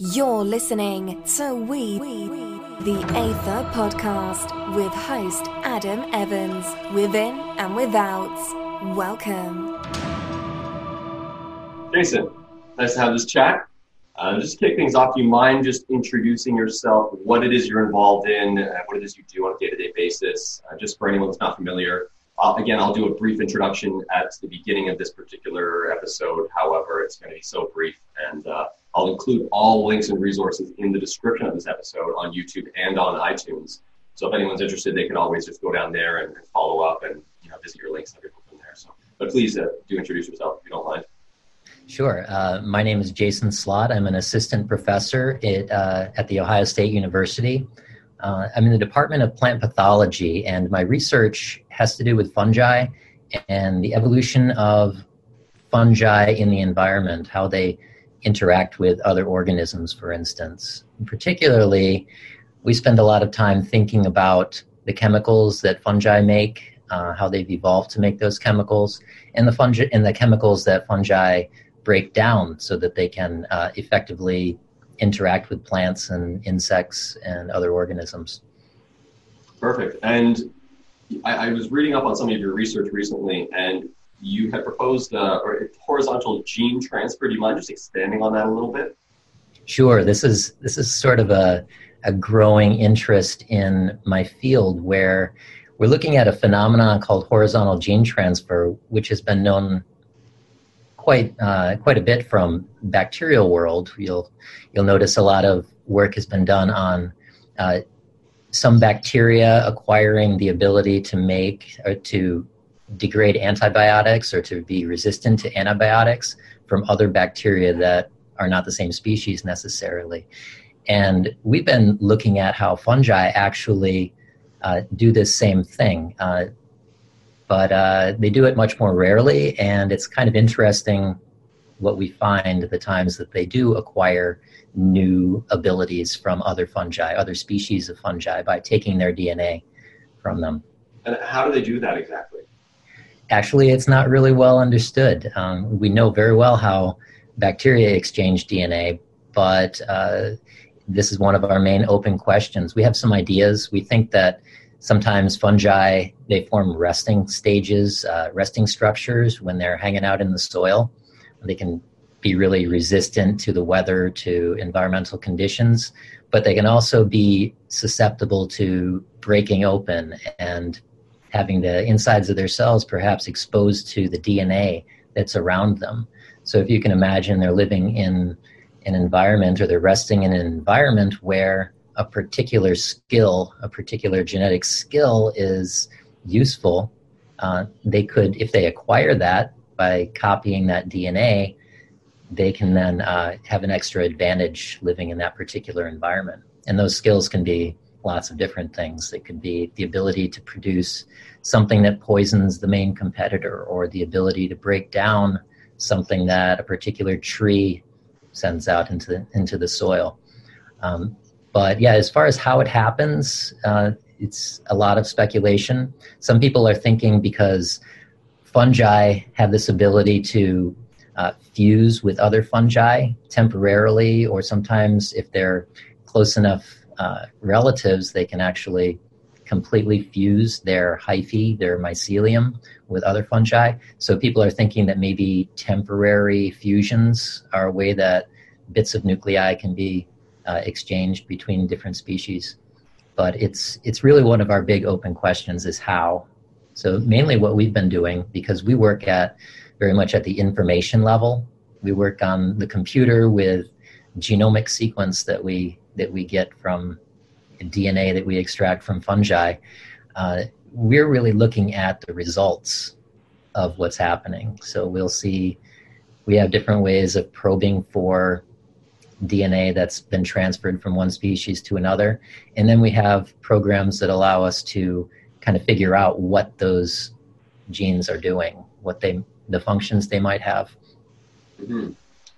You're listening to We, the Aether podcast with host Adam Evans, within and without. Welcome. Jason, nice to have this chat. Uh, just to kick things off, do you mind just introducing yourself, what it is you're involved in, uh, what it is you do on a day-to-day basis, uh, just for anyone that's not familiar. Again, I'll do a brief introduction at the beginning of this particular episode. However, it's going to be so brief, and uh, I'll include all links and resources in the description of this episode on YouTube and on iTunes. So if anyone's interested, they can always just go down there and, follow up and you know visit your links and everything from there. So, but please uh, do introduce yourself if you don't mind. Sure. Uh, my name is Jason Slot. I'm an assistant professor at, uh, at The Ohio State University. Uh, I'm in the Department of Plant Pathology, and my research has to do with fungi and the evolution of fungi in the environment, how they interact with other organisms, for instance. And particularly, we spend a lot of time thinking about the chemicals that fungi make, uh, how they've evolved to make those chemicals, and the fungi and the chemicals that fungi break down so that they can uh, effectively interact with plants and insects and other organisms. Perfect. And I, I, was reading up on some of your research recently, and you had proposed uh, or horizontal gene transfer. Do you mind just expanding on that a little bit? Sure. This is this is sort of a a growing interest in my field where we're looking at a phenomenon called horizontal gene transfer, which has been known quite uh, quite a bit from bacterial world. You'll you'll notice a lot of work has been done on uh, some bacteria acquiring the ability to make or to degrade antibiotics or to be resistant to antibiotics from other bacteria that are not the same species necessarily. And we've been looking at how fungi actually uh, do this same thing. Uh, but uh, they do it much more rarely, and it's kind of interesting what we find the times that they do acquire new abilities from other fungi, other species of fungi, by taking their DNA from them. And how do they do that exactly? Actually, it's not really well understood. Um, we know very well how bacteria exchange DNA, but uh, this is one of our main open questions. We have some ideas. We think that Sometimes fungi they form resting stages, uh, resting structures when they're hanging out in the soil. They can be really resistant to the weather, to environmental conditions, but they can also be susceptible to breaking open and having the insides of their cells perhaps exposed to the DNA that's around them. So if you can imagine they're living in an environment or they're resting in an environment where a particular skill, a particular genetic skill is useful, uh, they could, if they acquire that by copying that DNA, they can then uh, have an extra advantage living in that particular environment. And those skills can be lots of different things. They could be the ability to produce something that poisons the main competitor, or the ability to break down something that a particular tree sends out into the, into the soil. Um, but yeah, as far as how it happens, uh, it's a lot of speculation. Some people are thinking because fungi have this ability to uh, fuse with other fungi temporarily, or sometimes if they're close enough uh, relatives, they can actually completely fuse their hyphae, their mycelium, with other fungi. So people are thinking that maybe temporary fusions are a way that bits of nuclei can be uh, exchanged between different species. But it's it's really one of our big open questions is how. So mainly what we've been doing because we work at very much at the information level. We work on the computer with genomic sequence that we that we get from DNA that we extract from fungi. Uh, we're really looking at the results of what's happening. So we'll see. We have different ways of probing for DNA that's been transferred from one species to another. And then we have programs that allow us to kind of figure out what those genes are doing, what they, the functions they might have. Mm-hmm.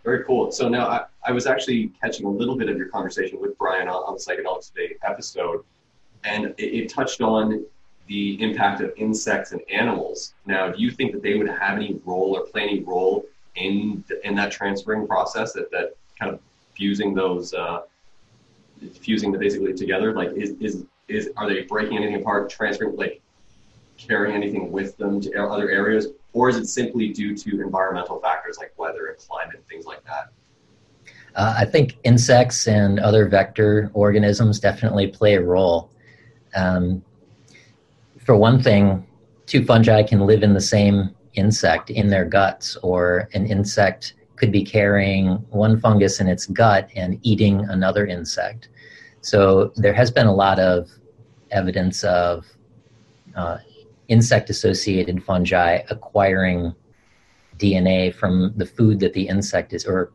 Very cool. So now I, I, was actually catching a little bit of your conversation with Brian on, on the Psychedelics Today episode, and it, it touched on the impact of insects and animals. Now, do you think that they would have any role or play any role in the, in that transferring process that, that kind of fusing those, uh, fusing the basically together? Like, is, is, is, are they breaking anything apart, transferring, like, carrying anything with them to other areas? Or is it simply due to environmental factors like weather and climate, things like that? Uh, I think insects and other vector organisms definitely play a role. Um, for one thing, two fungi can live in the same insect in their guts, or an insect could be carrying one fungus in its gut and eating another insect. So there has been a lot of evidence of uh, insect associated fungi acquiring DNA from the food that the insect is, or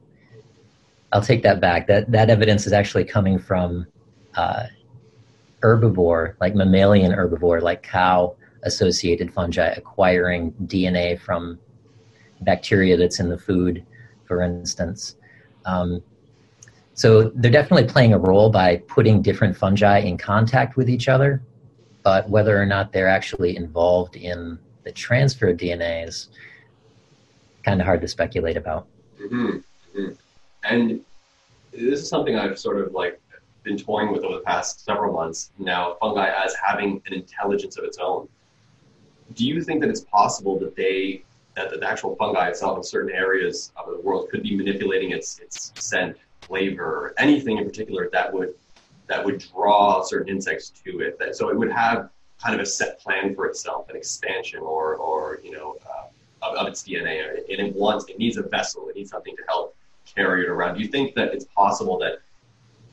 I'll take that back. That, that evidence is actually coming from uh, herbivore, like mammalian herbivore, like cow associated fungi acquiring DNA from bacteria that's in the food, for instance. Um, so they're definitely playing a role by putting different fungi in contact with each other, but whether or not they're actually involved in the transfer of DNA is kind of hard to speculate about. Mm-hmm. Mm-hmm. And this is something I've sort of like been toying with over the past several months now. Fungi as having an intelligence of its own do you think that it's possible that they that the actual fungi itself in certain areas of the world could be manipulating its its scent, flavor, anything in particular that would that would draw certain insects to it. That, so it would have kind of a set plan for itself, an expansion or or you know uh, of, of, its DNA. And it wants it needs a vessel. It needs something to help carry it around. Do you think that it's possible that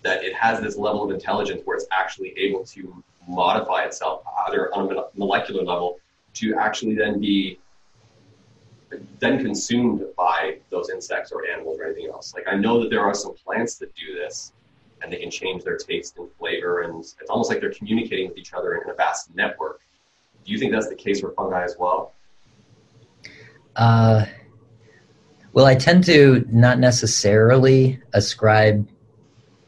that it has this level of intelligence where it's actually able to modify itself either on a molecular level to actually then be then consumed by those insects or animals or anything else. Like I know that there are some plants that do this and they can change their taste and flavor and it's almost like they're communicating with each other in a vast network. Do you think that's the case for fungi as well? Uh, well, I tend to not necessarily ascribe,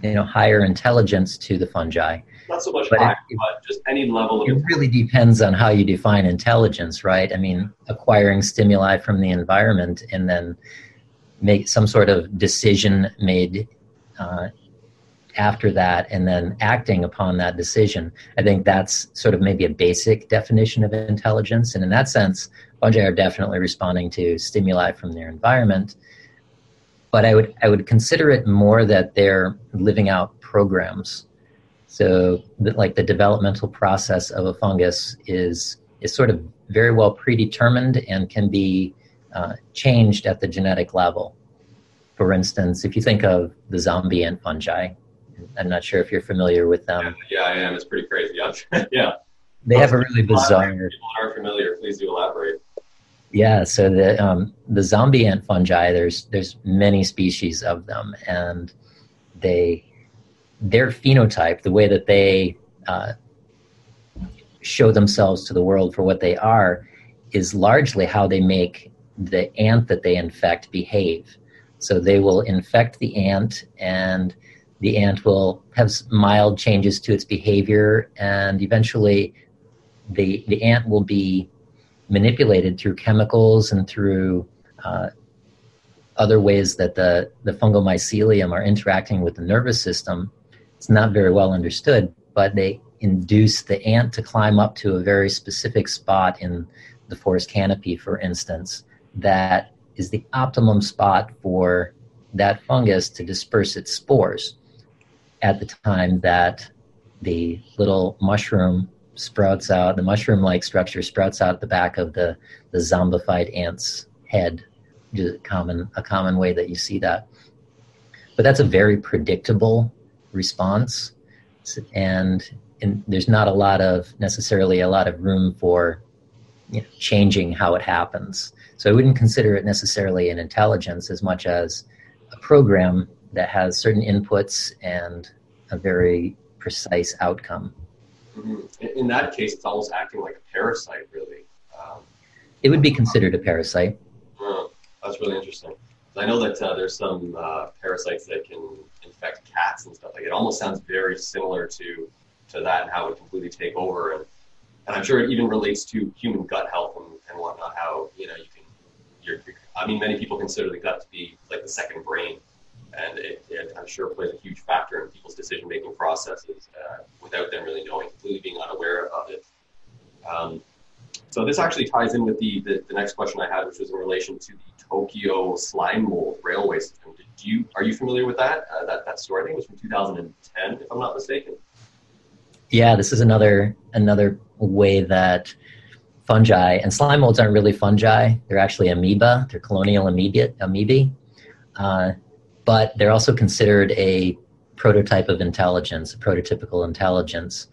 you know, higher intelligence to the fungi not so much but high, it, but just any level of. It really depends on how you define intelligence, right? I mean, acquiring stimuli from the environment and then make some sort of decision made uh, after that and then acting upon that decision. I think that's sort of maybe a basic definition of intelligence. And in that sense, fungi are definitely responding to stimuli from their environment. But I would I would consider it more that they're living out programs so, like the developmental process of a fungus is is sort of very well predetermined and can be uh, changed at the genetic level. For instance, if you think of the zombie ant fungi, I'm not sure if you're familiar with them. Yeah, yeah I am. It's pretty crazy. yeah. They have a really bizarre. People aren't familiar. Please do elaborate. Yeah, so the um, the zombie ant fungi, there's there's many species of them, and they their phenotype, the way that they uh, show themselves to the world for what they are, is largely how they make the ant that they infect behave. So they will infect the ant, and the ant will have mild changes to its behavior, and eventually the, the ant will be manipulated through chemicals and through uh, other ways that the, the fungal mycelium are interacting with the nervous system. It's not very well understood, but they induce the ant to climb up to a very specific spot in the forest canopy, for instance, that is the optimum spot for that fungus to disperse its spores at the time that the little mushroom sprouts out, the mushroom like structure sprouts out the back of the, the zombified ant's head, which is a common, a common way that you see that. But that's a very predictable response, and, and there's not a lot of necessarily a lot of room for you know, changing how it happens. So I wouldn't consider it necessarily an intelligence as much as a program that has certain inputs and a very precise outcome. Mm-hmm. In that case, it's almost acting like a parasite, really. Um, it would be considered a parasite. That's really interesting. I know that uh, there's some uh, parasites that can infect cats and stuff like it. almost sounds very similar to to that and how it completely take over and and I'm sure it even relates to human gut health and, and whatnot. How you know you can you're, you're I mean many people consider the gut to be like the second brain and it, it, I'm sure plays a huge factor in people's decision making processes uh, without them really knowing, completely being unaware of it. Um, so this actually ties in with the, the, the, next question I had, which was in relation to the Tokyo slime mold railway system. Did you are you familiar with that? Uh, that that story I think was from 2010, if I'm not mistaken. Yeah, this is another another way that fungi and slime molds aren't really fungi; they're actually amoeba. They're colonial amoeba, amoebae. Uh, but they're also considered a prototype of intelligence, a prototypical intelligence,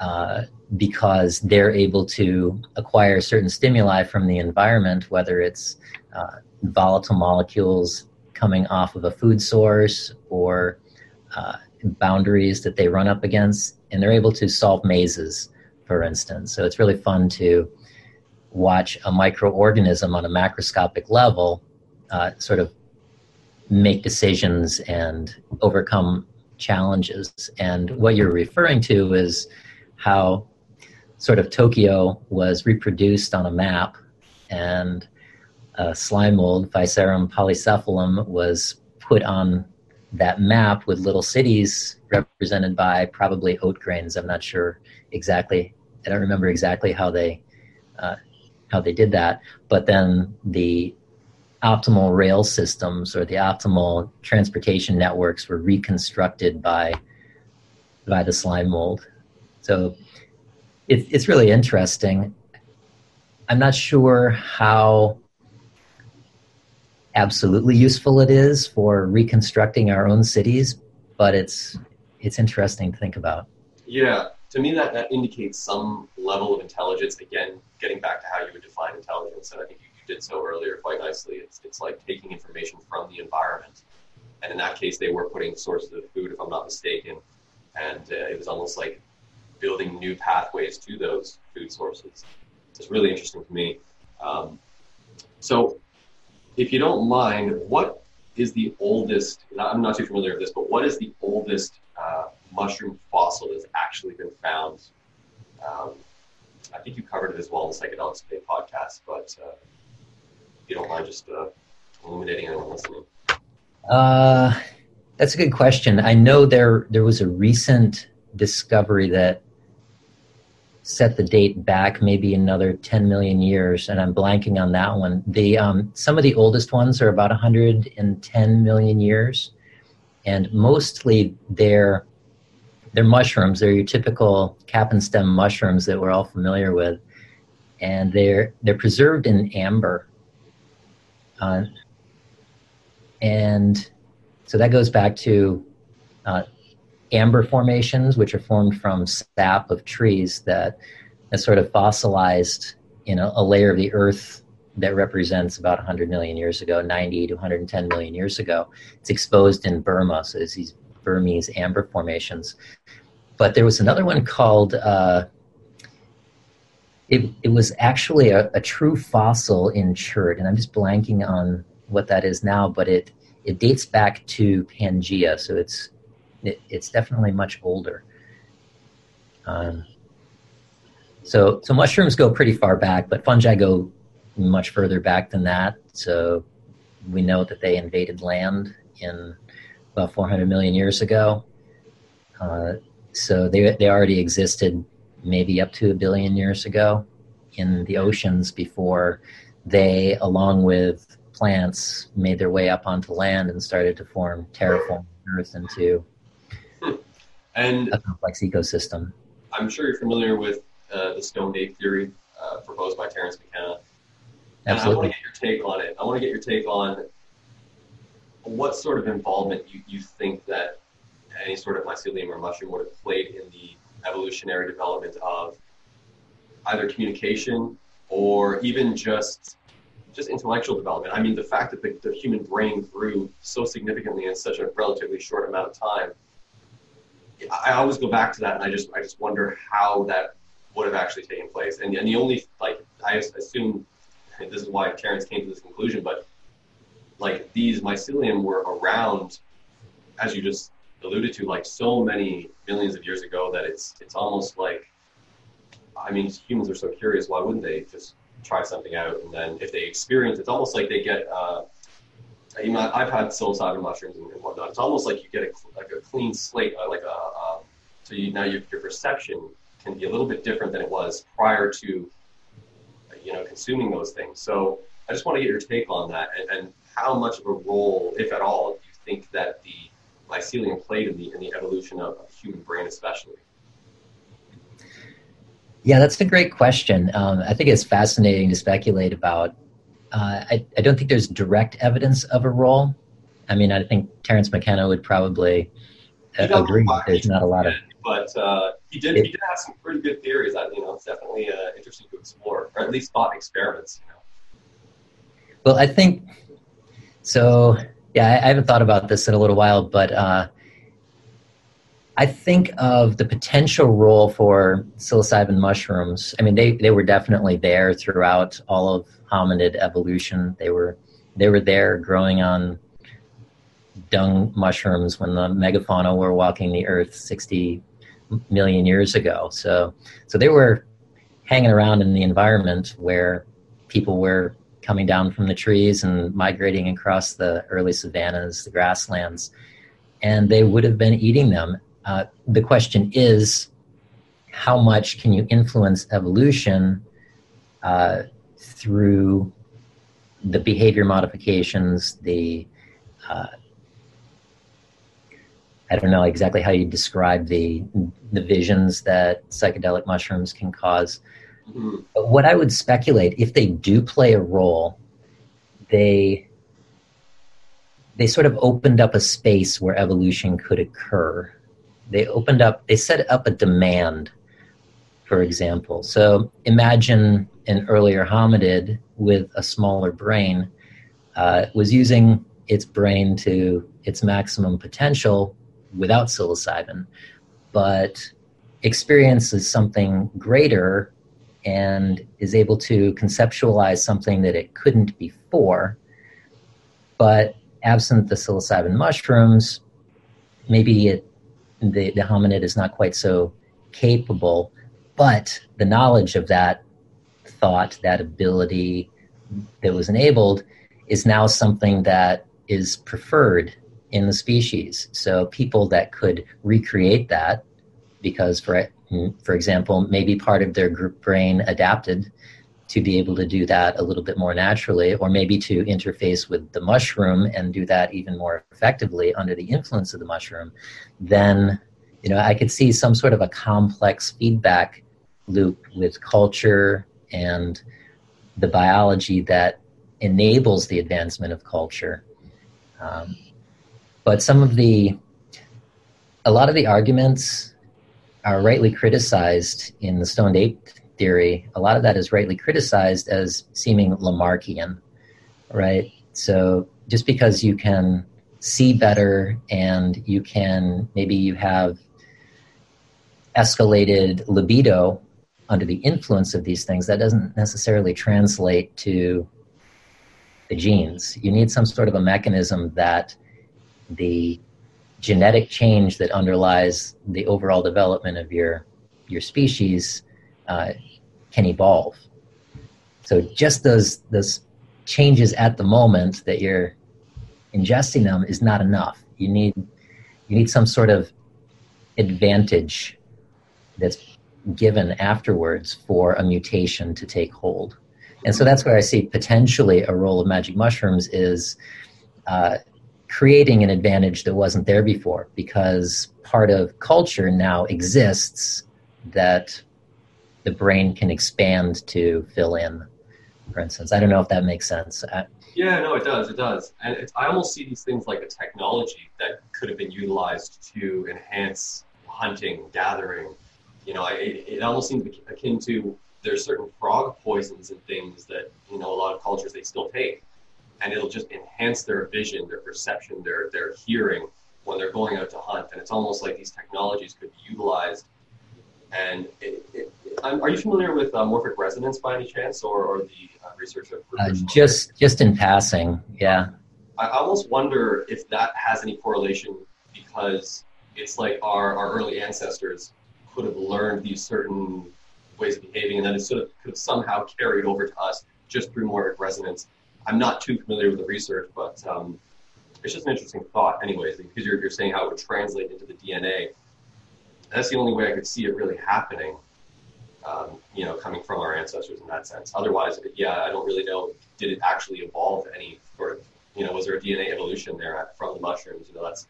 uh, because they're able to acquire certain stimuli from the environment, whether it's uh, volatile molecules coming off of a food source or uh, boundaries that they run up against, and they're able to solve mazes, for instance. So it's really fun to watch a microorganism on a macroscopic level uh, sort of make decisions and overcome challenges. And what you're referring to is how sort of Tokyo was reproduced on a map, and a slime mold, Physarum polycephalum, was put on that map with little cities represented by probably oat grains. I'm not sure exactly. I don't remember exactly how they uh, how they did that, but then the optimal rail systems or the optimal transportation networks were reconstructed by by the slime mold. So it, it's really interesting. I'm not sure how absolutely useful it is for reconstructing our own cities, but it's it's interesting to think about. Yeah, to me that, that indicates some level of intelligence. Again, getting back to how you would define intelligence, and I think did so earlier quite nicely. It's, it's like taking information from the environment. And in that case, they were putting sources of food, if I'm not mistaken. And uh, it was almost like building new pathways to those food sources. It's really interesting to me. Um, so, if you don't mind, what is the oldest, I'm not too familiar with this, but what is the oldest uh, mushroom fossil that's actually been found? Um, I think you covered it as well in the Psychedelics Today podcast, but uh, you don't mind just uh, illuminating anyone listening? Uh, that's a good question. I know there there was a recent discovery that set the date back maybe another 10 million years and i'm blanking on that one the um, some of the oldest ones are about 110 million years and mostly they're they're mushrooms they're your typical cap and stem mushrooms that we're all familiar with and they're they're preserved in amber and so that goes back to uh, amber formations, which are formed from sap of trees that is sort of fossilized in a, a, layer of the earth that represents about 100 million years ago, 90 to 110 million years ago. It's exposed in Burma, so these Burmese amber formations. But there was another one called uh, it, it was actually a, a true fossil in chert, and I'm just blanking on what that is now, but it, it dates back to Pangea, so it's, it, it's definitely much older. Um, so, so mushrooms go pretty far back, but fungi go much further back than that. So we know that they invaded land in about 400 million years ago. Uh, so they, they already existed maybe up to a billion years ago in the oceans before they, along with plants, made their way up onto land and started to form terraform Earth into and a complex ecosystem. I'm sure you're familiar with uh, the stoned ape theory uh, proposed by Terence McKenna. And Absolutely. I want to get your take on it. I want to get your take on what sort of involvement you, you think that any sort of mycelium or mushroom would have played in the evolutionary development of either communication or even just just intellectual development. I mean, the fact that the, the human brain grew so significantly in such a relatively short amount of time, I always go back to that, and I just I just wonder how that would have actually taken place. And and the only like I assume this is why Terence came to this conclusion, but like these mycelium were around, as you just alluded to, like so many millions of years ago that it's it's almost like, I mean, humans are so curious. Why wouldn't they just try something out? And then if they experience, it's almost like they get uh, you know, I've had psilocybin mushrooms and whatnot. It's almost like you get a, like a clean slate, uh, like a, um, so you, now your, your perception can be a little bit different than it was prior to, you know, consuming those things. So I just want to get your take on that and, and how much of a role, if at all, do you think that the mycelium played in the, in the evolution of, of human brain especially? Yeah, that's a great question. Um, I think it's fascinating to speculate about. Uh, I, I don't think there's direct evidence of a role. I mean, I think Terence McKenna would probably uh, agree. There's not a lot of, but uh, he did. It, he did have some pretty good theories. That you know, it's definitely uh, interesting to explore, or at least thought experiments. You know. Well, I think so. Yeah, I, haven't thought about this in a little while, but uh, I think of the potential role for psilocybin mushrooms. I mean, they, they were definitely there throughout all of hominid evolution. They were they were there growing on dung mushrooms when the megafauna were walking the earth 60 million years ago. So so they were hanging around in the environment where people were coming down from the trees and migrating across the early savannas, the grasslands, and they would have been eating them uh, the question is how much can you influence evolution uh, through the behavior modifications, the uh, I don't know exactly how you describe the the visions that psychedelic mushrooms can cause. Mm-hmm. What I would speculate, if they do play a role, they they sort of opened up a space where evolution could occur they opened up they set up a demand for example so imagine an earlier hominid with a smaller brain uh, was using its brain to its maximum potential without psilocybin but experiences something greater and is able to conceptualize something that it couldn't before but absent the psilocybin mushrooms maybe it the, the hominid is not quite so capable, but the knowledge of that thought, that ability that was enabled, is now something that is preferred in the species. So people that could recreate that, because for for example, maybe part of their group brain adapted to be able to do that a little bit more naturally, or maybe to interface with the mushroom and do that even more effectively under the influence of the mushroom, then you know I could see some sort of a complex feedback loop with culture and the biology that enables the advancement of culture. Um, but some of the, a lot of the arguments are rightly criticized in the stoned ape theory, a lot of that is rightly criticized as seeming Lamarckian, right? So just because you can see better and you can maybe you have escalated libido under the influence of these things, that doesn't necessarily translate to the genes. You need some sort of a mechanism that the genetic change that underlies the overall development of your your species uh, can evolve. So just those those changes at the moment that you're ingesting them is not enough. You need you need some sort of advantage that's given afterwards for a mutation to take hold. And so that's where I see potentially a role of magic mushrooms is uh, creating an advantage that wasn't there before because part of culture now exists that the brain can expand to fill in, for instance. I don't know if that makes sense. Yeah, no, it does. It does. And I almost see these things like a technology that could have been utilized to enhance hunting, gathering. You know, it, it almost seems akin to there's certain frog poisons and things that, you know, a lot of cultures they still take. And it'll just enhance their vision, their perception, their, their hearing when they're going out to hunt. And it's almost like these technologies could be utilized. And it, it, are you familiar with uh, morphic resonance by any chance, or, or the uh, research of uh, just just in passing? Yeah. I almost wonder if that has any correlation because it's like our, our early ancestors could have learned these certain ways of behaving, and then it sort of could have somehow carried over to us just through morphic resonance. I'm not too familiar with the research, but um, it's just an interesting thought, anyways, because you're, you're saying how it would translate into the DNA. That's the only way I could see it really happening, um, you know, coming from our ancestors in that sense. Otherwise, yeah, I don't really know. Did it actually evolve any sort of, you know, was there a DNA evolution there from the mushrooms? You know, that's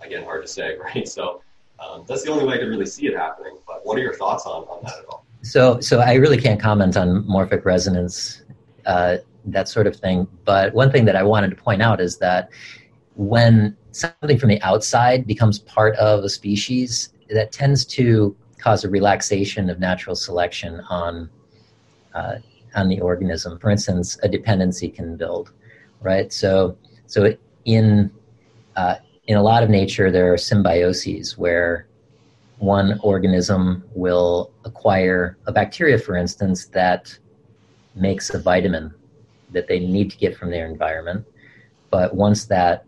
again hard to say, right? So um, that's the only way I could really see it happening. But what are your thoughts on, on that at all? So, so I really can't comment on morphic resonance, uh, that sort of thing. But one thing that I wanted to point out is that when something from the outside becomes part of a species, that tends to cause a relaxation of natural selection on uh, on the organism. For instance, a dependency can build, right? So, so in uh, in a lot of nature, there are symbioses where one organism will acquire a bacteria, for instance, that makes a vitamin that they need to get from their environment. But once that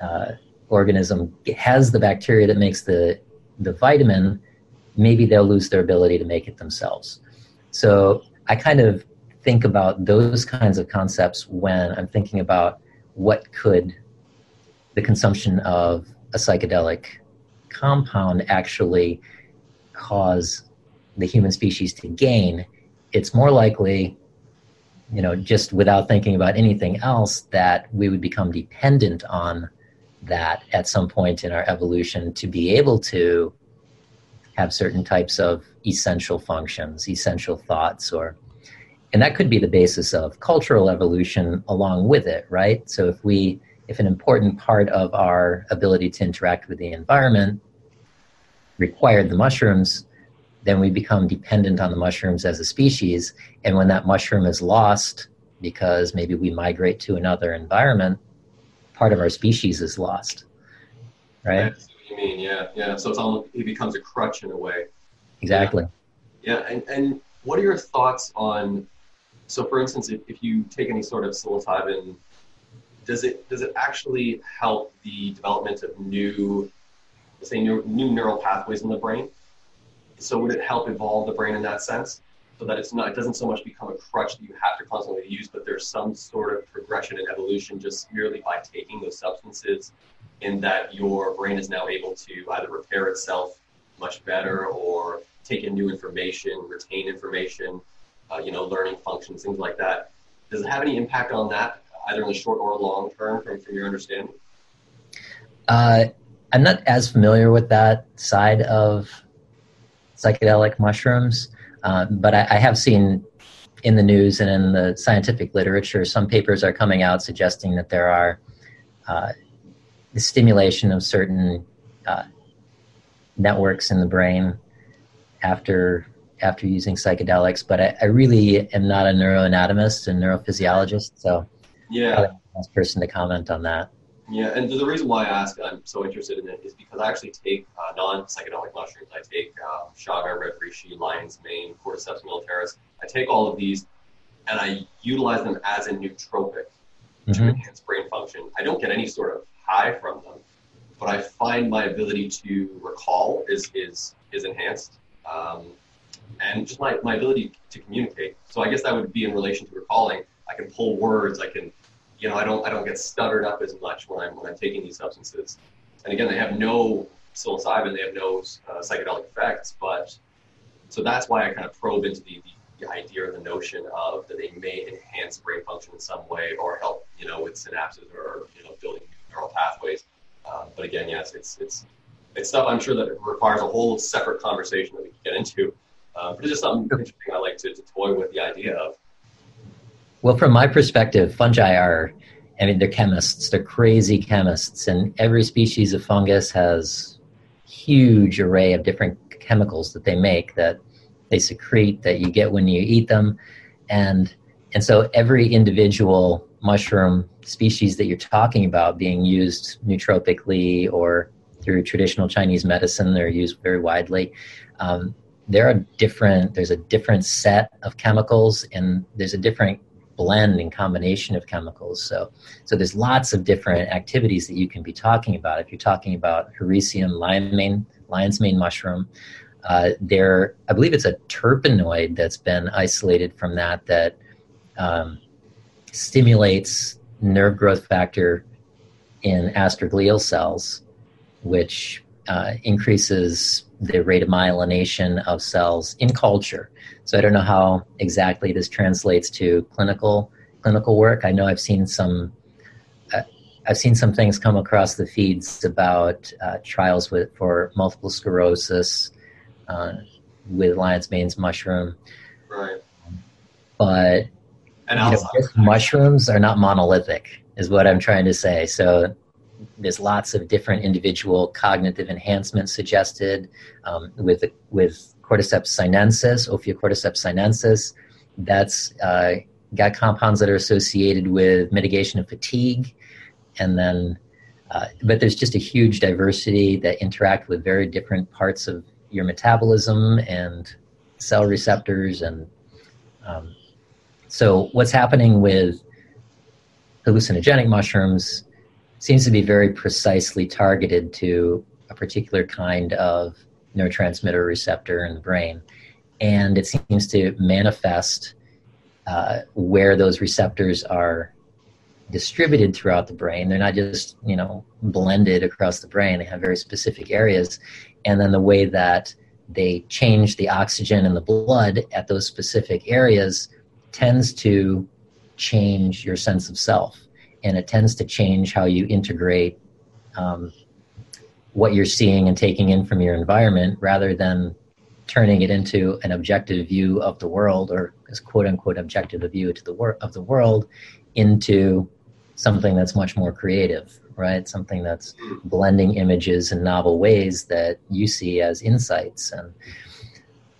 uh, organism has the bacteria that makes the, the vitamin, maybe they'll lose their ability to make it themselves. So I kind of think about those kinds of concepts when I'm thinking about what could the consumption of a psychedelic compound actually cause the human species to gain, it's more likely, you know, just without thinking about anything else, that we would become dependent on that at some point in our evolution to be able to have certain types of essential functions, essential thoughts, or and that could be the basis of cultural evolution along with it, right? So if we if an important part of our ability to interact with the environment required the mushrooms, then we become dependent on the mushrooms as a species. And when that mushroom is lost, because maybe we migrate to another environment, part of our species is lost. Right? That's what you mean, yeah. Yeah. So it's almost it becomes a crutch in a way. Exactly. Yeah. yeah. And and what are your thoughts on so for instance if, if you take any sort of psilocybin does it does it actually help the development of new let's say new, new neural pathways in the brain so would it help evolve the brain in that sense so that it's not it doesn't so much become a crutch that you have to constantly use but there's some sort of progression and evolution just merely by taking those substances in that your brain is now able to either repair itself much better or take in new information retain information uh, you know learning functions things like that does it have any impact on that either in the short or long term from, from your understanding? Uh, I'm not as familiar with that side of psychedelic mushrooms, uh, but I, I, have seen in the news and in the scientific literature some papers are coming out suggesting that there are uh, the stimulation of certain uh, networks in the brain after after using psychedelics. But I, I really am not a neuroanatomist and neurophysiologist, so yeah. I'm the Last person to comment on that. Yeah, and the reason why I ask, I'm so interested in it, is because I actually take uh, non-psychedelic mushrooms. I take um, chaga, red reishi, lion's mane, cordyceps militaris. I take all of these, and I utilize them as a nootropic mm-hmm. to enhance brain function. I don't get any sort of high from them, but I find my ability to recall is is is enhanced, um, and just my, my ability to communicate. So I guess that would be in relation to recalling. I can pull words. I can, you know, I don't I don't get stuttered up as much when I'm when I'm taking these substances. And again, they have no psilocybin, they have no uh, psychedelic effects, but so that's why I kind of probe into the, the, idea or the notion of that they may enhance brain function in some way or help, you know, with synapses or you know building neural pathways. Uh, but again, yes, it's it's it's stuff I'm sure that it requires a whole separate conversation that we can get into. Uh, but it's just something interesting I like to, to toy with the idea of. Well, from my perspective, fungi are, I mean, they're chemists. They're crazy chemists, and every species of fungus has huge array of different chemicals that they make that they secrete that you get when you eat them, and and so every individual mushroom species that you're talking about being used nootropically or through traditional Chinese medicine, they're used very widely. Um, there are different. There's a different set of chemicals, and there's a different blend and combination of chemicals. So, so there's lots of different activities that you can be talking about. If you're talking about Hericium mane, lion's mane mushroom, uh, there, I believe it's a terpenoid that's been isolated from that that um, stimulates nerve growth factor in astroglial cells, which uh, increases the rate of myelination of cells in culture. So I don't know how exactly this translates to clinical clinical work. I know I've seen some uh, I've seen some things come across the feeds about uh, trials with for multiple sclerosis uh, with lion's mane's mushroom. Right. But And you know, mushrooms are not monolithic, is what I'm trying to say. So there's lots of different individual cognitive enhancements suggested um, with with cordyceps sinensis, Ophiocordyceps sinensis. That's uh, got compounds that are associated with mitigation of fatigue, and then. Uh, but there's just a huge diversity that interact with very different parts of your metabolism and cell receptors and um, so what's happening with hallucinogenic mushrooms seems to be very precisely targeted to a particular kind of neurotransmitter receptor in the brain. And it seems to manifest uh, where those receptors are distributed throughout the brain. They're not just, you know, blended across the brain. They have very specific areas. And then the way that they change the oxygen in the blood at those specific areas tends to change your sense of self and it tends to change how you integrate um, what you're seeing and taking in from your environment rather than turning it into an objective view of the world or as quote unquote objective view to the wor- of the world into something that's much more creative right? Something that's blending images in novel ways that you see as insights. And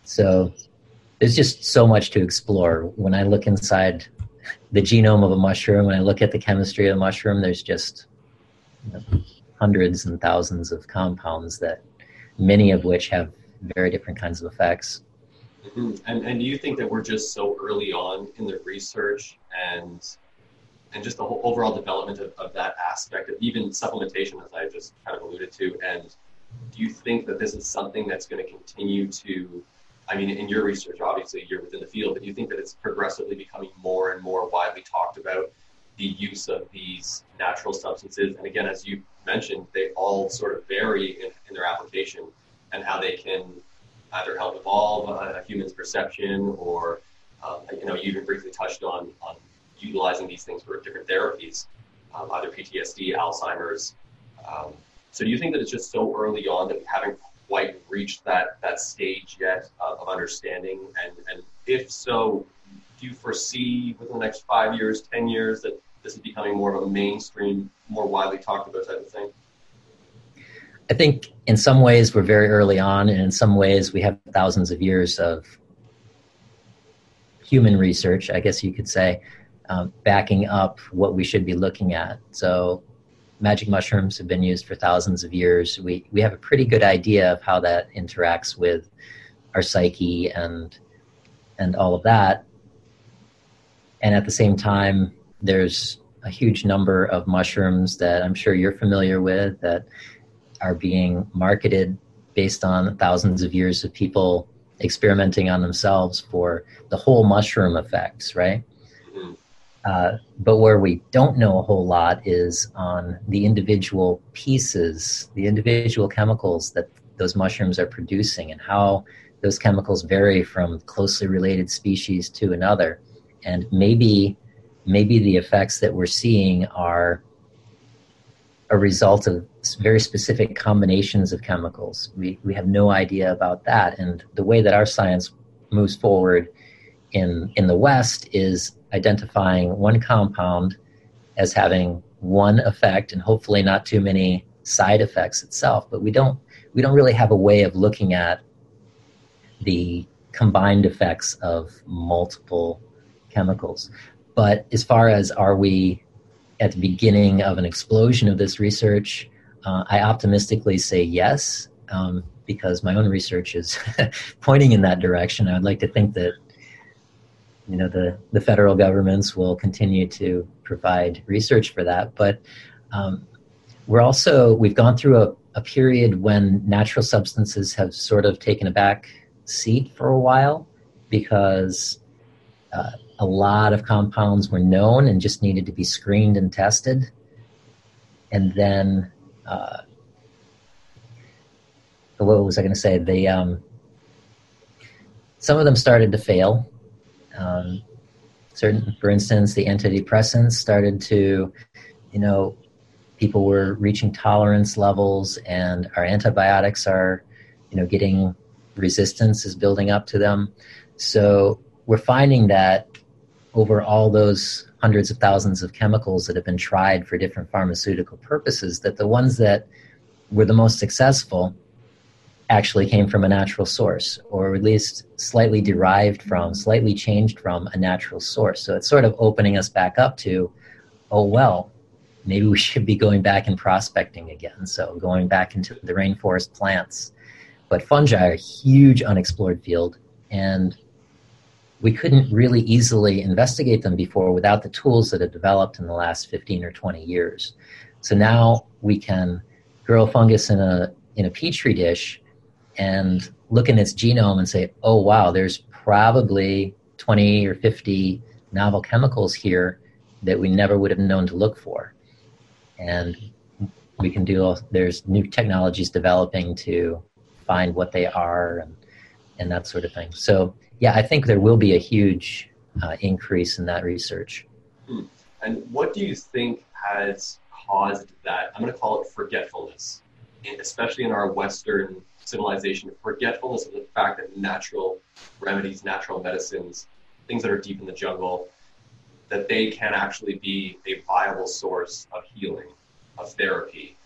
so there's just so much to explore. When i look inside the genome of a mushroom. When i look at the chemistry of the mushroom there's just you know, hundreds and thousands of compounds that many of which have very different kinds of effects. Mhm. And and do you think that we're just so early on in the research and and just the whole overall development of, of that aspect of even supplementation, as I just kind of alluded to, and do you think that this is something that's going to continue to I mean, in your research, obviously you're within the field, but do you think that it's progressively becoming more and more widely talked about the use of these natural substances? And again, as you mentioned, they all sort of vary in, in their application and how they can either help evolve a, a human's perception or, um, you know, you even briefly touched on, on utilizing these things for different therapies, um, either PTSD, Alzheimer's. Um, so do you think that it's just so early on that we haven't quite reached that, that stage yet of, of understanding? And, and if so, do you foresee within the next five years, 10 years, that this is becoming more of a mainstream, more widely talked about type of thing? I think in some ways we're very early on, and in some ways we have thousands of years of human research, I guess you could say, um, backing up what we should be looking at. So, magic mushrooms have been used for thousands of years. We we have a pretty good idea of how that interacts with our psyche and and all of that. And at the same time, there's a huge number of mushrooms that I'm sure you're familiar with that are being marketed based on thousands of years of people experimenting on themselves for the whole mushroom effects, right? Uh, but where we don't know a whole lot is on the individual pieces, the individual chemicals that those mushrooms are producing, and how those chemicals vary from closely related species to another. And maybe, maybe the effects that we're seeing are a result of very specific combinations of chemicals. We, we have no idea about that. And the way that our science moves forward in, in the West is identifying one compound as having one effect and hopefully not too many side effects itself. But we don't, we don't really have a way of looking at the combined effects of multiple chemicals. But as far as are we at the beginning of an explosion of this research, uh, I optimistically say yes, um, because my own research is pointing in that direction. I'd like to think that you know the the federal governments will continue to provide research for that, but um, we're also we've gone through a, a period when natural substances have sort of taken a back seat for a while because uh, a lot of compounds were known and just needed to be screened and tested. And then, uh, what was I going to say? They, um, some of them started to fail. Um, certain, for instance, the antidepressants started to, you know, people were reaching tolerance levels, and our antibiotics are, you know, getting resistance is building up to them. So we're finding that over all those hundreds of thousands of chemicals that have been tried for different pharmaceutical purposes, that the ones that were the most successful actually came from a natural source, or at least slightly derived from, slightly changed from a natural source. So it's sort of opening us back up to, oh, well, maybe we should be going back and prospecting again. So going back into the rainforest plants. But fungi are a huge unexplored field, and we couldn't really easily investigate them before without the tools that have developed in the last 15 or 20 years. So now we can grow fungus in a in a petri dish and look in its genome and say, oh, wow, there's probably 20 or 50 novel chemicals here that we never would have known to look for. And we can do, there's new technologies developing to find what they are and, and that sort of thing. So, yeah, I think there will be a huge uh, increase in that research. Hmm. And what do you think has caused that? I'm going to call it forgetfulness, especially in our Western civilization, forgetfulness of the fact that natural remedies, natural medicines, things that are deep in the jungle, that they can actually be a viable source of healing, of therapy,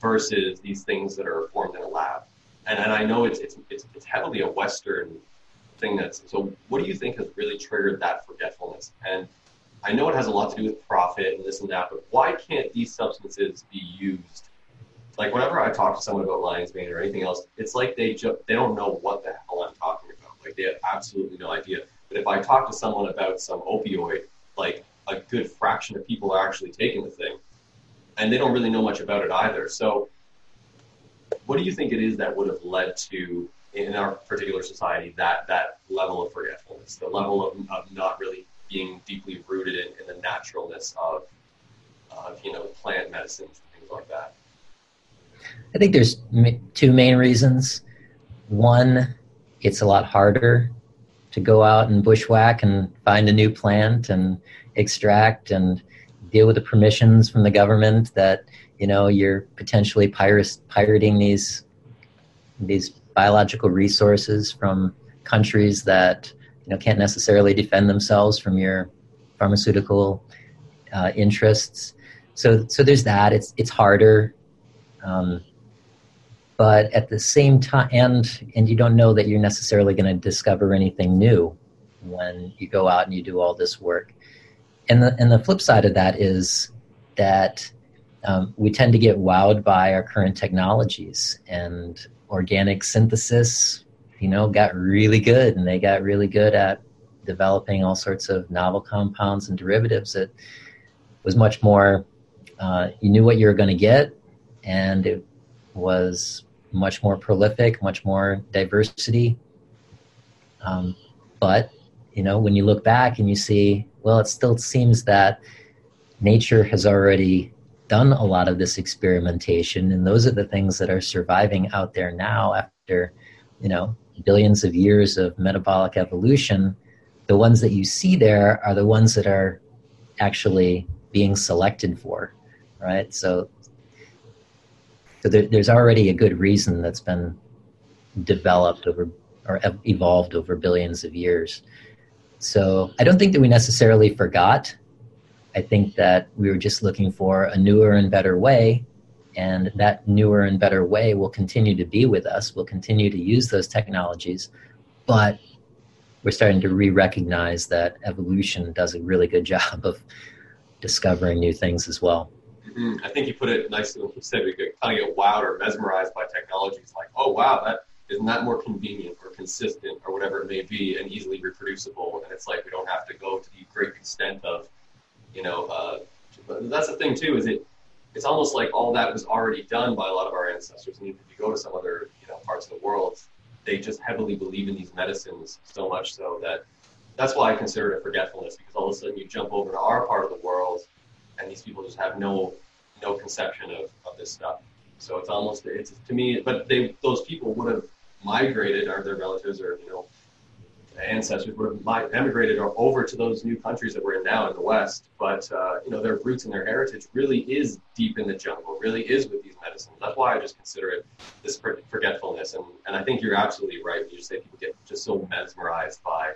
versus these things that are formed in a lab. And, and I know it's, it's, it's, it's heavily a Western thing that's, so what do you think has really triggered that forgetfulness? And I know it has a lot to do with profit and this and that, but why can't these substances be used like whenever I talk to someone about lion's mane or anything else, it's like they just they don't know what the hell I'm talking about. Like they have absolutely no idea. But if I talk to someone about some opioid, like a good fraction of people are actually taking the thing, and they don't really know much about it either. So, what do you think it is that would have led to in our particular society that that level of forgetfulness, the level of, of not really being deeply rooted in, in the naturalness of, of you know plant medicines and things like that? I think there's two main reasons. One, it's a lot harder to go out and bushwhack and find a new plant and extract and deal with the permissions from the government that you know you're potentially pirating these these biological resources from countries that you know can't necessarily defend themselves from your pharmaceutical uh, interests. So so there's that. It's it's harder um, but at the same time, and and you don't know that you're necessarily going to discover anything new when you go out and you do all this work. And the and the flip side of that is that um, we tend to get wowed by our current technologies and organic synthesis. You know, got really good, and they got really good at developing all sorts of novel compounds and derivatives that was much more. Uh, you knew what you were going to get, and it was much more prolific, much more diversity. Um, but you know, when you look back and you see, well, it still seems that nature has already done a lot of this experimentation, and those are the things that are surviving out there now after you know billions of years of metabolic evolution. The ones that you see there are the ones that are actually being selected for, right? So so there, there's already a good reason that's been developed over or evolved over billions of years. So I don't think that we necessarily forgot. I think that we were just looking for a newer and better way, and that newer and better way will continue to be with us. We'll continue to use those technologies, but we're starting to re-recognize that evolution does a really good job of discovering new things as well. Mm, I think you put it nicely when you said we get, kind of get wowed or mesmerized by technology. It's like, oh wow, that isn't that more convenient or consistent or whatever it may be and easily reproducible. And it's like we don't have to go to the great extent of, you know, uh, that's the thing too. Is it? It's almost like all that was already done by a lot of our ancestors. And if you go to some other, you know, parts of the world, they just heavily believe in these medicines so much so that that's why I consider it forgetfulness because all of a sudden you jump over to our part of the world, and these people just have no no conception of, of this stuff. So it's almost it's to me, but they those people would have migrated, or their relatives, or you know, ancestors would have emigrated over to those new countries that we're in now in the West. But uh, you know, their roots and their heritage really is deep in the jungle. Really is with these medicines. That's why I just consider it this forgetfulness. And and I think you're absolutely right. when You say people get just so mesmerized by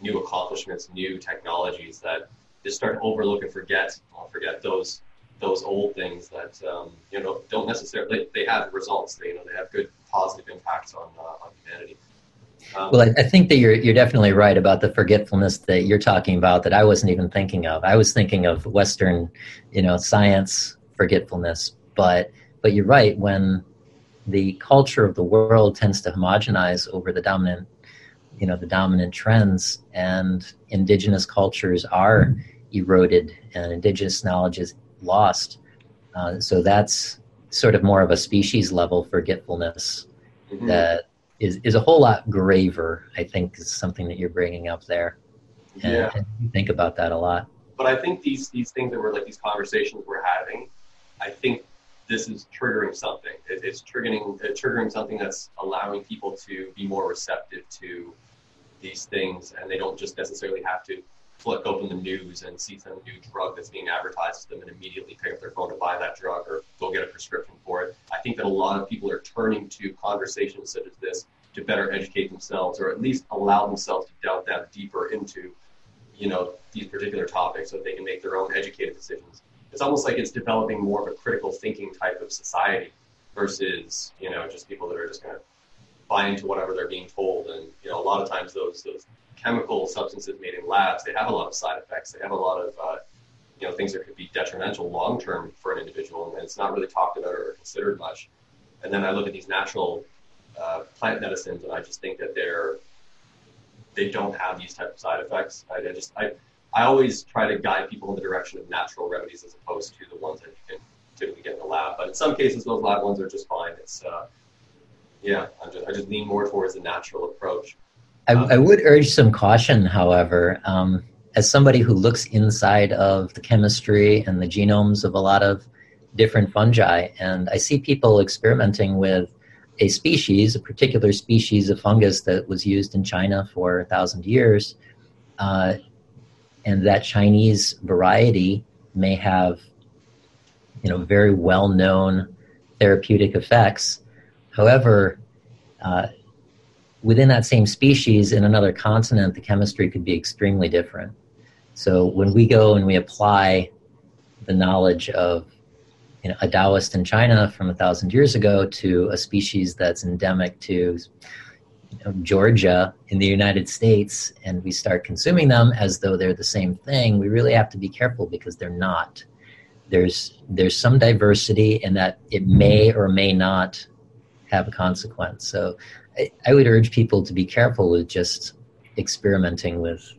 new accomplishments, new technologies that just start to overlook and forget, forget those those old things that um, you know don't necessarily they have results. They you know they have good positive impacts on uh, on humanity. Um, well, I, I, think that you're you're definitely right about the forgetfulness that you're talking about that I wasn't even thinking of. I was thinking of Western, you know, science forgetfulness, but but you're right when the culture of the world tends to homogenize over the dominant you know the dominant trends and indigenous cultures are eroded and indigenous knowledge is lost uh, so that's sort of more of a species level forgetfulness mm-hmm. that is, is a whole lot graver i think is something that you're bringing up there and, yeah. and you think about that a lot but i think these these things that we're like these conversations we're having i think this is triggering something. It, it's triggering uh, triggering something that's allowing people to be more receptive to these things, and they don't just necessarily have to flick open the news and see some new drug that's being advertised to them and immediately pick up their phone to buy that drug or go get a prescription for it. I think that a lot of people are turning to conversations such as this to better educate themselves or at least allow themselves to delve down deeper into, you know, these particular topics so they can make their own educated decisions. It's almost like it's developing more of a critical thinking type of society versus, you know, just people that are just going to buy into whatever they're being told. And you know, a lot of times those those chemical substances made in labs, they have a lot of side effects. They have a lot of uh, you know things that could be detrimental long term for an individual, and it's not really talked about or considered much. And then I look at these natural uh, plant medicines, and I just think that they're they don't have these type of side effects. I, I just I I always try to guide people in the direction of natural remedies as opposed to the ones that you can typically get in the lab. But in some cases, those lab ones are just fine. It's uh, yeah, just, I just lean more towards the natural approach. I, um, I would urge some caution, however. Um, as somebody who looks inside of the chemistry and the genomes of a lot of different fungi, and I see people experimenting with a species, a particular species of fungus that was used in China for a thousand years, uh, and that Chinese variety may have, you know, very well-known therapeutic effects However, uh, within that same species in another continent, the chemistry could be extremely different. So when we go and we apply the knowledge of you know, a Taoist in China from a thousand years ago to a species that's endemic to you know, Georgia in the United States, and we start consuming them as though they're the same thing, we really have to be careful because they're not. There's there's some diversity in that it may or may not have a consequence. So I, I would urge people to be careful with just experimenting with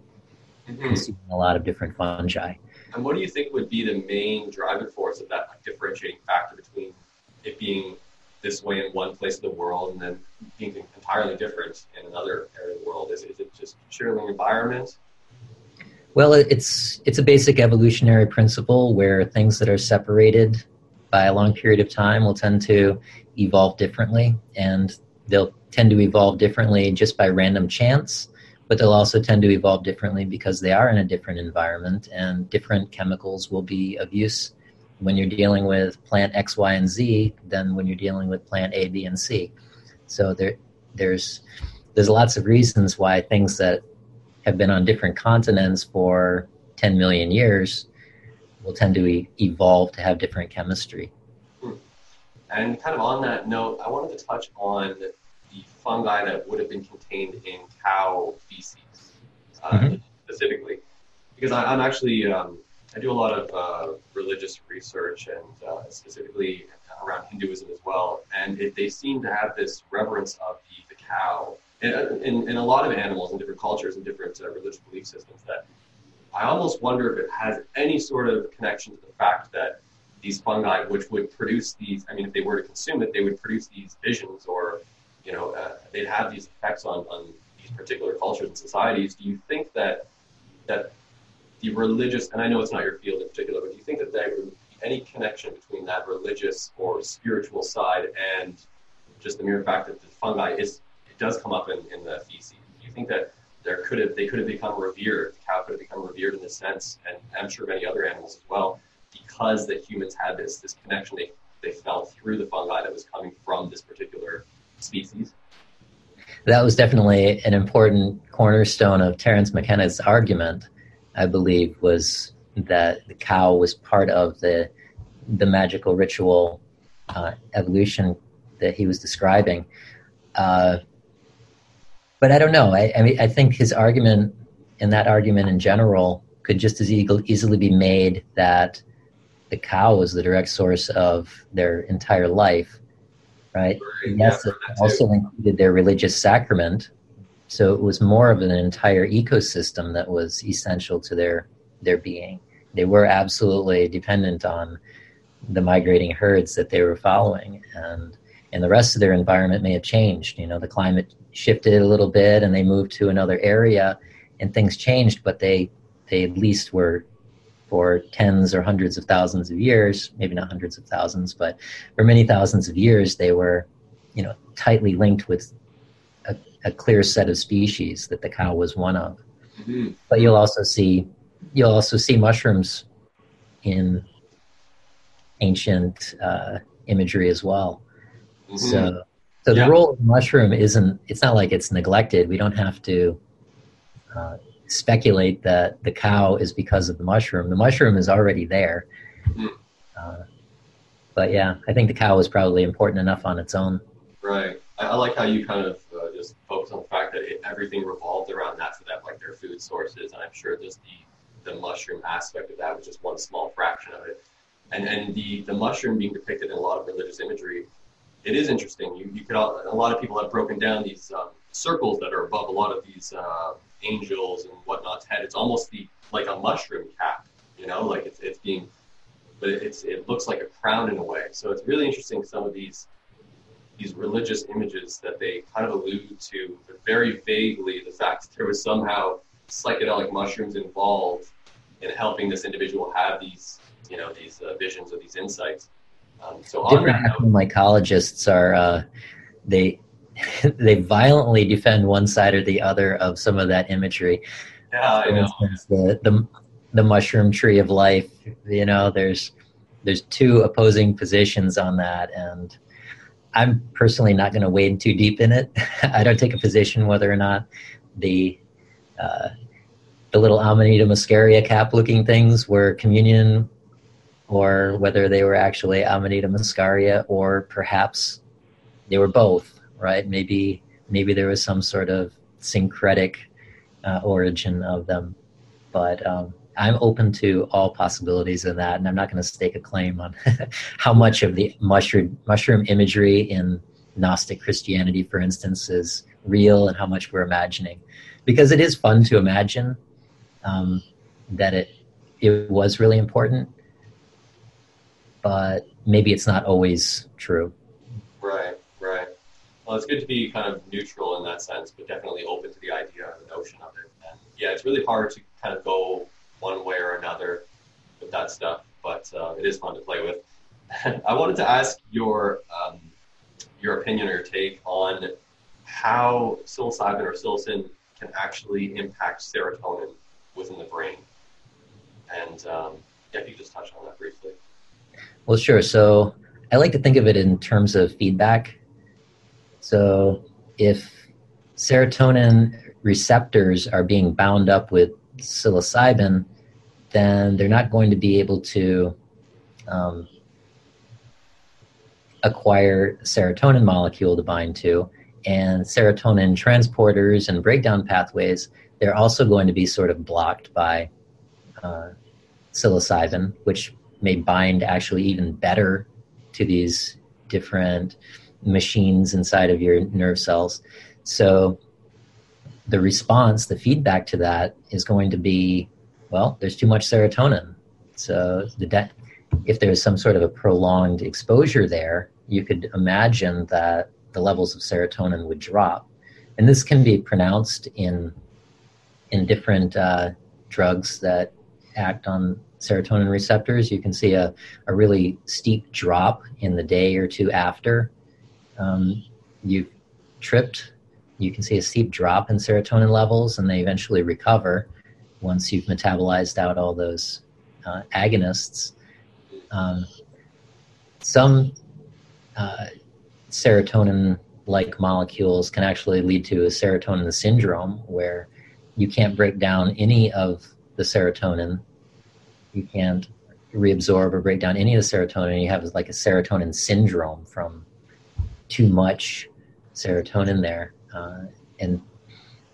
mm-hmm. a lot of different fungi. And what do you think would be the main driving force of that differentiating factor between it being this way in one place of the world and then being entirely different in another area of the world? Is, is it just purely environment? Well, it's it's a basic evolutionary principle where things that are separated by a long period of time will tend to evolve differently, and they'll tend to evolve differently just by random chance, but they'll also tend to evolve differently because they are in a different environment, and different chemicals will be of use when you're dealing with plant X, Y, and Z than when you're dealing with plant A, B, and C. So there, there's there's lots of reasons why things that have been on different continents for 10 million years will tend to e- evolve to have different chemistry. And kind of on that note, I wanted to touch on the fungi that would have been contained in cow feces uh, mm-hmm. specifically, because I, am actually um, I do a lot of uh, religious research and uh, specifically around Hinduism as well, and it, they seem to have this reverence of the, the cow in, in, in, a lot of animals in different cultures and different uh, religious belief systems that I almost wonder if it has any sort of connection to the fact that these fungi, which would produce these. I mean, if they were to consume it, they would produce these visions, or you know, uh, they'd have these effects on, on these particular cultures and societies, do you think that that the religious, and I know it's not your field in particular, but do you think that there would be any connection between that religious or spiritual side and just the mere fact that the fungi is it does come up in, in the feces? Do you think that there could have they could have become revered, the cow could have become revered in this sense, and I'm sure many other animals as well, because the humans had this this connection they they felt through the fungi that was coming from this particular species. That was definitely an important cornerstone of Terence McKenna's argument, I believe, was that the cow was part of the the magical ritual uh, evolution that he was describing. Uh, but I don't know. I, I, mean, I think his argument and that argument in general could just as easily be made that the cow was the direct source of their entire life, right? Right, yes, yeah, it also included their religious sacrament. So it was more of an entire ecosystem that was essential to their their being. They were absolutely dependent on the migrating herds that they were following, and and the rest of their environment may have changed. You know, the climate shifted a little bit, and they moved to another area, and things changed. But they they at least were for tens or hundreds of thousands of years, maybe not hundreds of thousands, but for many thousands of years, they were, you know, tightly linked with a, a clear set of species that the cow was one of. Mm-hmm. But you'll also see you'll also see mushrooms in ancient uh, imagery as well. Mm-hmm. So, so Yeah. the role of mushroom isn't. It's not like it's neglected. We don't have to uh, speculate that the cow is because of the mushroom. The mushroom is already there. Uh, but yeah, I think the cow is probably important enough on its own. Right. I, I like how you kind of uh, just focus on the fact that it, everything revolved around that for them, like their food sources, and I'm sure just the, the mushroom aspect of that was just one small fraction of it. And and the, the mushroom being depicted in a lot of religious imagery, it is interesting. You you could all, a lot of people have broken down these um, circles that are above a lot of these uh, angels and whatnot's head. It's almost the like a mushroom cap, you know, like it's it's being, but it's it looks like a crown in a way. So it's really interesting some of these these religious images that they kind of allude to, but very vaguely, the fact that there was somehow psychedelic mushrooms involved in helping this individual have these, you know, these uh, visions or these insights. Um, so on Different that note, mycologists are uh, they they violently defend one side or the other of some of that imagery. yeah, I know. instance, the, the the mushroom tree of life. You know, there's there's two opposing positions on that, and I'm personally not going to wade too deep in it. I don't take a position whether or not the uh, the little Amanita muscaria cap looking things were communion, or whether they were actually Amanita muscaria, or perhaps they were both. Right? Maybe maybe there was some sort of syncretic uh, origin of them. But um, I'm open to all possibilities of that, and I'm not going to stake a claim on how much of the mushroom mushroom imagery in Gnostic Christianity, for instance, is real and how much we're imagining, because it is fun to imagine um, that it it was really important, but maybe it's not always true. Well, it's good to be kind of neutral in that sense, but definitely open to the idea and the notion of it. And yeah, it's really hard to kind of go one way or another with that stuff, but uh, it is fun to play with. I wanted to ask your um, your opinion or your take on how psilocybin or psilocin can actually impact serotonin within the brain. And um, yeah, if you could just touch on that briefly. Well, sure. So I like to think of it in terms of feedback. So if serotonin receptors are being bound up with psilocybin, then they're not going to be able to um, acquire serotonin molecule to bind to. And serotonin transporters and breakdown pathways, they're also going to be sort of blocked by uh, psilocybin, which may bind actually even better to these different machines inside of your nerve cells. So the response, the feedback to that is going to be, well, there's too much serotonin. So the de- if there's some sort of a prolonged exposure there, you could imagine that the levels of serotonin would drop. and this can be pronounced in in different uh, drugs that act on serotonin receptors. You can see a, a really steep drop in the day or two after um, you've tripped. You can see a steep drop in serotonin levels, and they eventually recover once you've metabolized out all those uh, agonists. Um, some uh, serotonin like molecules can actually lead to a serotonin syndrome where you can't break down any of the serotonin. You can't reabsorb or break down any of the serotonin. You have like a serotonin syndrome from too much serotonin there. Uh, and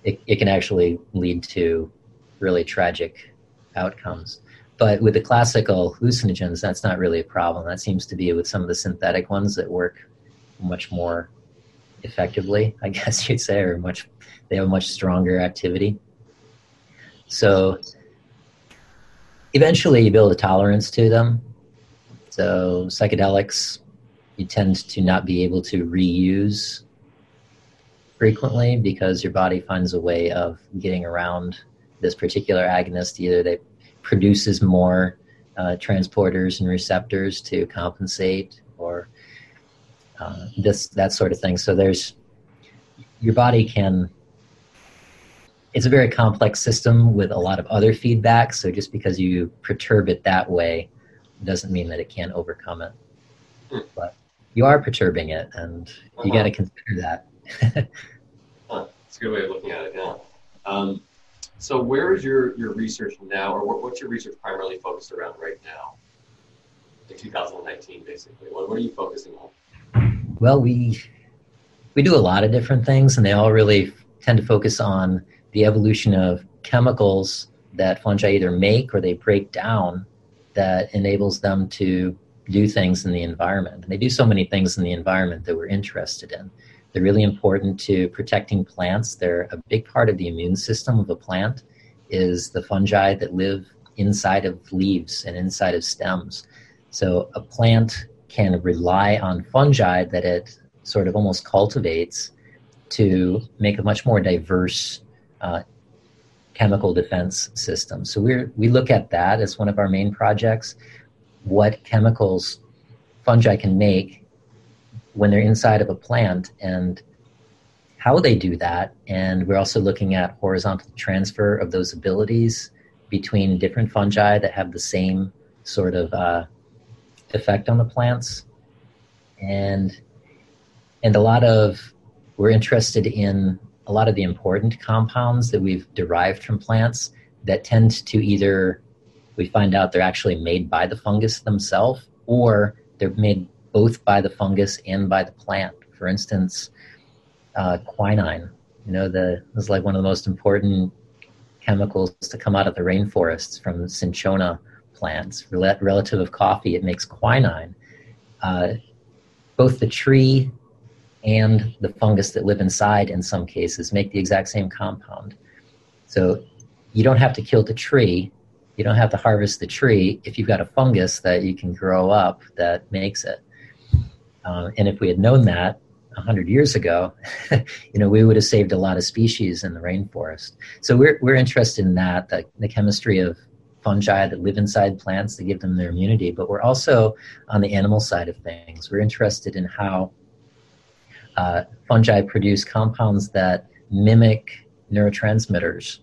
it, it can actually lead to really tragic outcomes. But with the classical hallucinogens, that's not really a problem. That seems to be with some of the synthetic ones that work much more effectively, I guess you'd say, or much they have a much stronger activity. So eventually you build a tolerance to them. So psychedelics, you tend to not be able to reuse frequently because your body finds a way of getting around this particular agonist. Either that produces more uh, transporters and receptors to compensate, or uh, this that sort of thing. So there's your body can it's a very complex system with a lot of other feedback. So just because you perturb it that way doesn't mean that it can't overcome it. Hmm. But you are perturbing it, and uh-huh. you got to consider that. huh. A good way of looking at it. Yeah. Um, so where is your, your research now, or what, what's your research primarily focused around right now? In 2019, basically, what, what are you focusing on? Well, we we do a lot of different things, and they all really tend to focus on the evolution of chemicals that fungi either make or they break down that enables them to do things in the environment. And they do so many things in the environment that we're interested in. They're really important to protecting plants. They're a big part of the immune system of a plant is the fungi that live inside of leaves and inside of stems. So a plant can rely on fungi that it sort of almost cultivates to make a much more diverse uh, chemical defense system. So we we look at that as one of our main projects. What chemicals fungi can make when they're inside of a plant and how they do that. And we're also looking at horizontal transfer of those abilities between different fungi that have the same sort of uh, effect on the plants. And and a lot of we're interested in a lot of the important compounds that we've derived from plants that tend to either we find out they're actually made by the fungus themselves or they're made both by the fungus and by the plant. For instance, uh, quinine, you know, the is like one of the most important chemicals to come out of the rainforests from cinchona plants. Relative of coffee, it makes quinine. Uh, both the tree and the fungus that live inside in some cases make the exact same compound. So you don't have to kill the tree, you don't have to harvest the tree if you've got a fungus that you can grow up that makes it. Um, and if we had known that 100 years ago, you know, we would have saved a lot of species in the rainforest. So we're, we're interested in that, the, the chemistry of fungi that live inside plants to give them their immunity, but we're also on the animal side of things. We're interested in how uh, fungi produce compounds that mimic neurotransmitters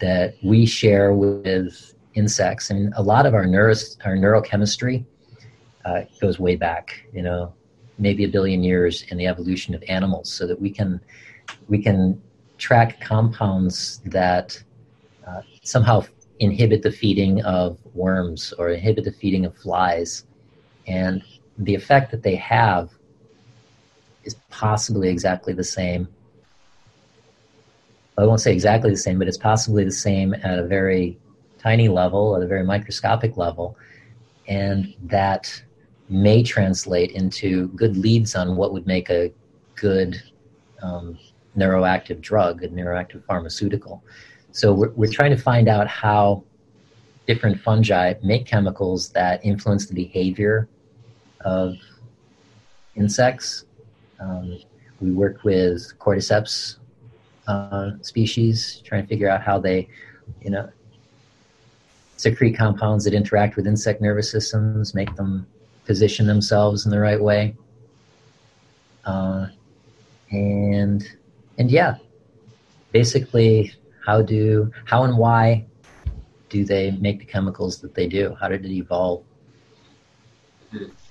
that we share with insects. And a lot of our, neuro, our neurochemistry uh, goes way back, you know, maybe a billion years in the evolution of animals so that we can, we can track compounds that uh, somehow inhibit the feeding of worms or inhibit the feeding of flies. And the effect that they have is possibly exactly the same. I won't say exactly the same, but it's possibly the same at a very tiny level, at a very microscopic level, and that may translate into good leads on what would make a good um, neuroactive drug, a neuroactive pharmaceutical. So we're, we're trying to find out how different fungi make chemicals that influence the behavior of insects um, we work with cordyceps uh, species, trying to figure out how they, you know, secrete compounds that interact with insect nervous systems, make them position themselves in the right way. Uh, and and yeah, basically, how do how and why do they make the chemicals that they do? How did it evolve?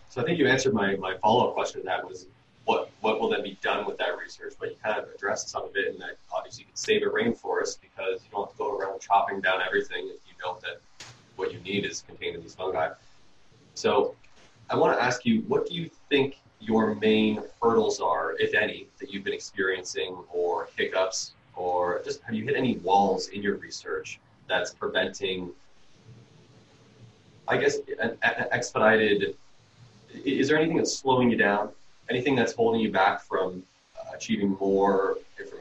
So I think you answered my, my follow up question. That was what what will then be done with that research? But you kind of addressed some of it, and that obviously you can save a rainforest because you don't have to go around chopping down everything if you know that what you need is contained in these fungi. So I want to ask you, what do you think your main hurdles are, if any, that you've been experiencing, or hiccups, or just have you hit any walls in your research that's preventing, I guess, an, an expedited? Is there anything that's slowing you down? Anything that's holding you back from uh, achieving more,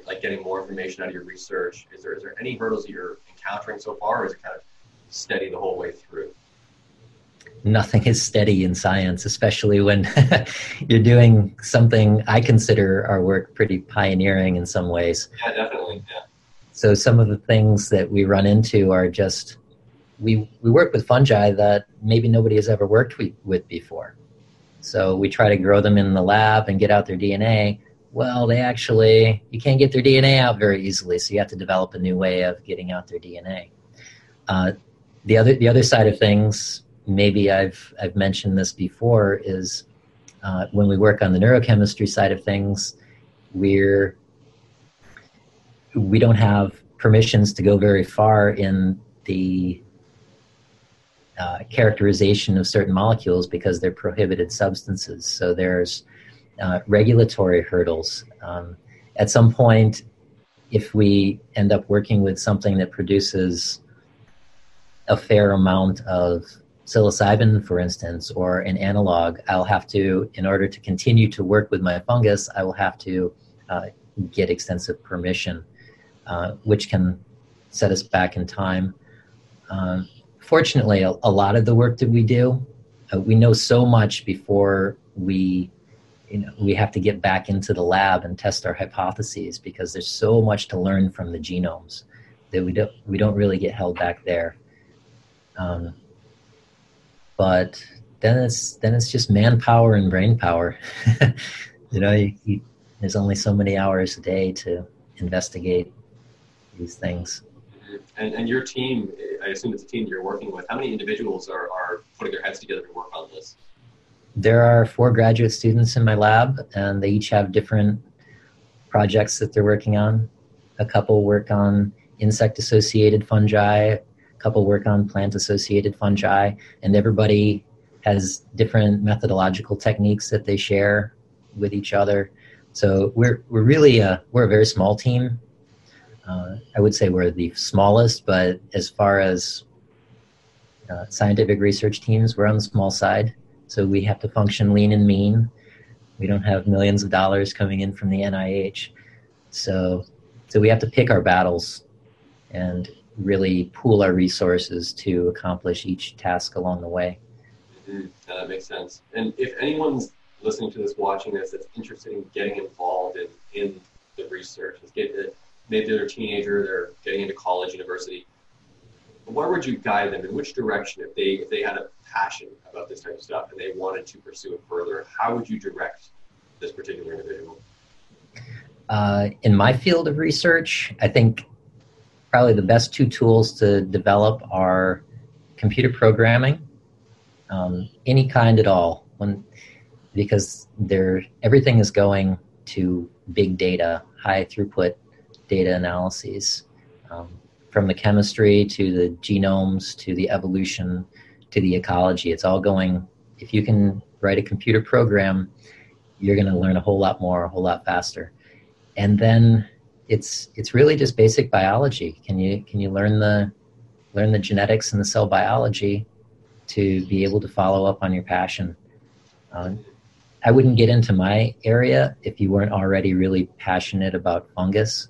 like getting more information out of your research? Is there is there any hurdles that you're encountering so far, or is it kind of steady the whole way through? Nothing is steady in science, especially when you're doing something I consider our work pretty pioneering in some ways. Yeah, definitely. Yeah. So some of the things that we run into are just we we work with fungi that maybe nobody has ever worked with before. So we try to grow them in the lab and get out their DNA. Well, they actually you can't get their DNA out very easily, so you have to develop a new way of getting out their DNA. Uh, the other the other side of things, maybe I've I've mentioned this before, is uh, when we work on the neurochemistry side of things, we're we don't have permissions to go very far in the uh, characterization of certain molecules because they're prohibited substances. So there's uh, regulatory hurdles. Um, at some point, if we end up working with something that produces a fair amount of psilocybin, for instance, or an analog, I'll have to, in order to continue to work with my fungus, I will have to uh, get extensive permission, uh, which can set us back in time. Um, fortunately, a, a, lot of the work that we do, uh, we know so much before we, you know, we have to get back into the lab and test our hypotheses because there's so much to learn from the genomes that we don't we don't really get held back there. Um, but then it's then it's just manpower and brain power. you know, you, you, there's only so many hours a day to investigate these things. And, and your team, I assume it's a team you're working with. How many individuals are, are putting their heads together to work on this? There are four graduate students in my lab, and they each have different projects that they're working on. A couple work on insect associated fungi, couple work on plant associated fungi, and everybody has different methodological techniques that they share with each other. So we're we're really a we're a very small team. Uh, I would say we're the smallest, but as far as uh, scientific research teams, we're on the small side. So we have to function lean and mean. We don't have millions of dollars coming in from the NIH, so so we have to pick our battles, and really pool our resources to accomplish each task along the way. Mm-hmm. that makes sense. And if anyone's listening to this, watching this, that's interested in getting involved in, in the research, is get, maybe they're a teenager, they're getting into college, university, where would you guide them in which direction if they if they had a passion about this type of stuff and they wanted to pursue it further how would you direct this particular individual uh, in my field of research i think probably the best two tools to develop are computer programming, um, any kind at all, when, because they're, everything is going to big data, high throughput data analyses, um, from the chemistry to the genomes to the evolution to the ecology. It's all going, if you can write a computer program, you're going to learn a whole lot more, a whole lot faster. And then it's it's really just basic biology. Can you can you learn the learn the genetics and the cell biology to be able to follow up on your passion? Um, I wouldn't get into my area if you weren't already really passionate about fungus.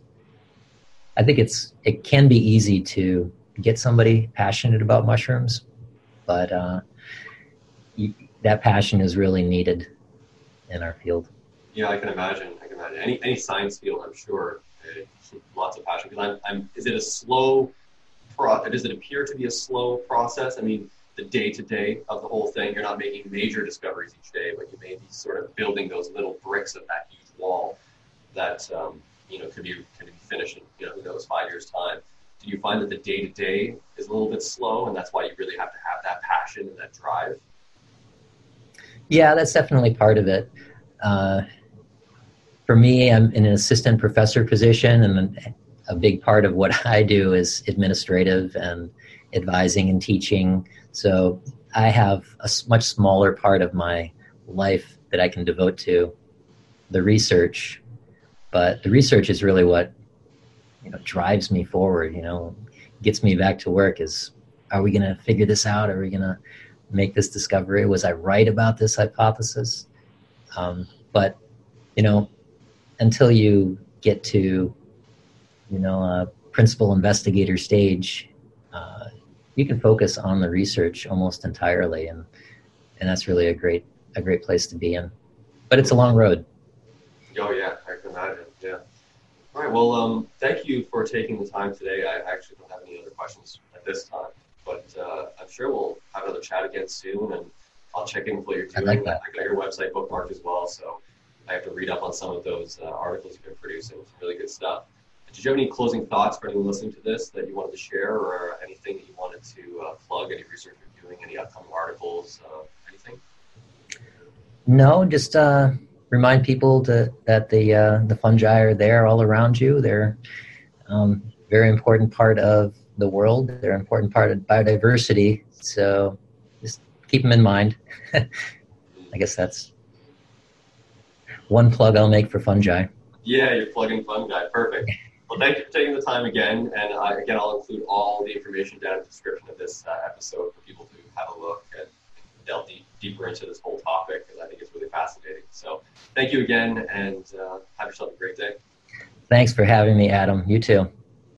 I think it's it can be easy to get somebody passionate about mushrooms, but uh, that passion is really needed in our field. Yeah, I can imagine. I can imagine any any science field. I'm sure lots of passion. Because I'm, I'm, is it a slow? Pro, does it appear to be a slow process? I mean, the day to day of the whole thing. You're not making major discoveries each day, but you may be sort of building those little bricks of that huge wall that um, you know could be could be finished in you know who knows five years time. Do you find that the day to day is a little bit slow, and that's why you really have to have that passion and that drive? Yeah, that's definitely part of it. Uh, for me, I'm in an assistant professor position, and a big part of what I do is administrative and advising and teaching. So I have a much smaller part of my life that I can devote to the research. But the research is really what you know drives me forward. You know, gets me back to work. Is are we going to figure this out? Are we going to make this discovery? Was I right about this hypothesis? Um, but you know, until you get to you know a principal investigator stage, uh, you can focus on the research almost entirely, and and that's really a great a great place to be in. But it's a long road. Oh yeah, I can imagine. Yeah. All right. Well, um, thank you for taking the time today. I actually don't have any other questions at this time, but uh, I'm sure we'll have another chat again soon, and I'll check in with what you're doing. I like that. I got your website bookmarked as well, so I have to read up on some of those uh, articles you've been producing. It's really good stuff. Did you have any closing thoughts for anyone listening to this that you wanted to share, or anything that you wanted to uh, plug? Any research you're doing? Any upcoming articles? Uh, anything? No, just uh, remind people to, that the uh, the fungi are there all around you. They're um, very important part of the world. They're an important part of biodiversity. So just keep them in mind. I guess that's one plug I'll make for fungi. Yeah, you're plugging fungi. Perfect. Well, thank you for taking the time again. And uh, again, I'll include all the information down in the description of this uh, episode for people to have a look and delve deep, deeper into this whole topic because I think it's really fascinating. So thank you again and uh, have yourself a great day. Thanks for having me, Adam. You too.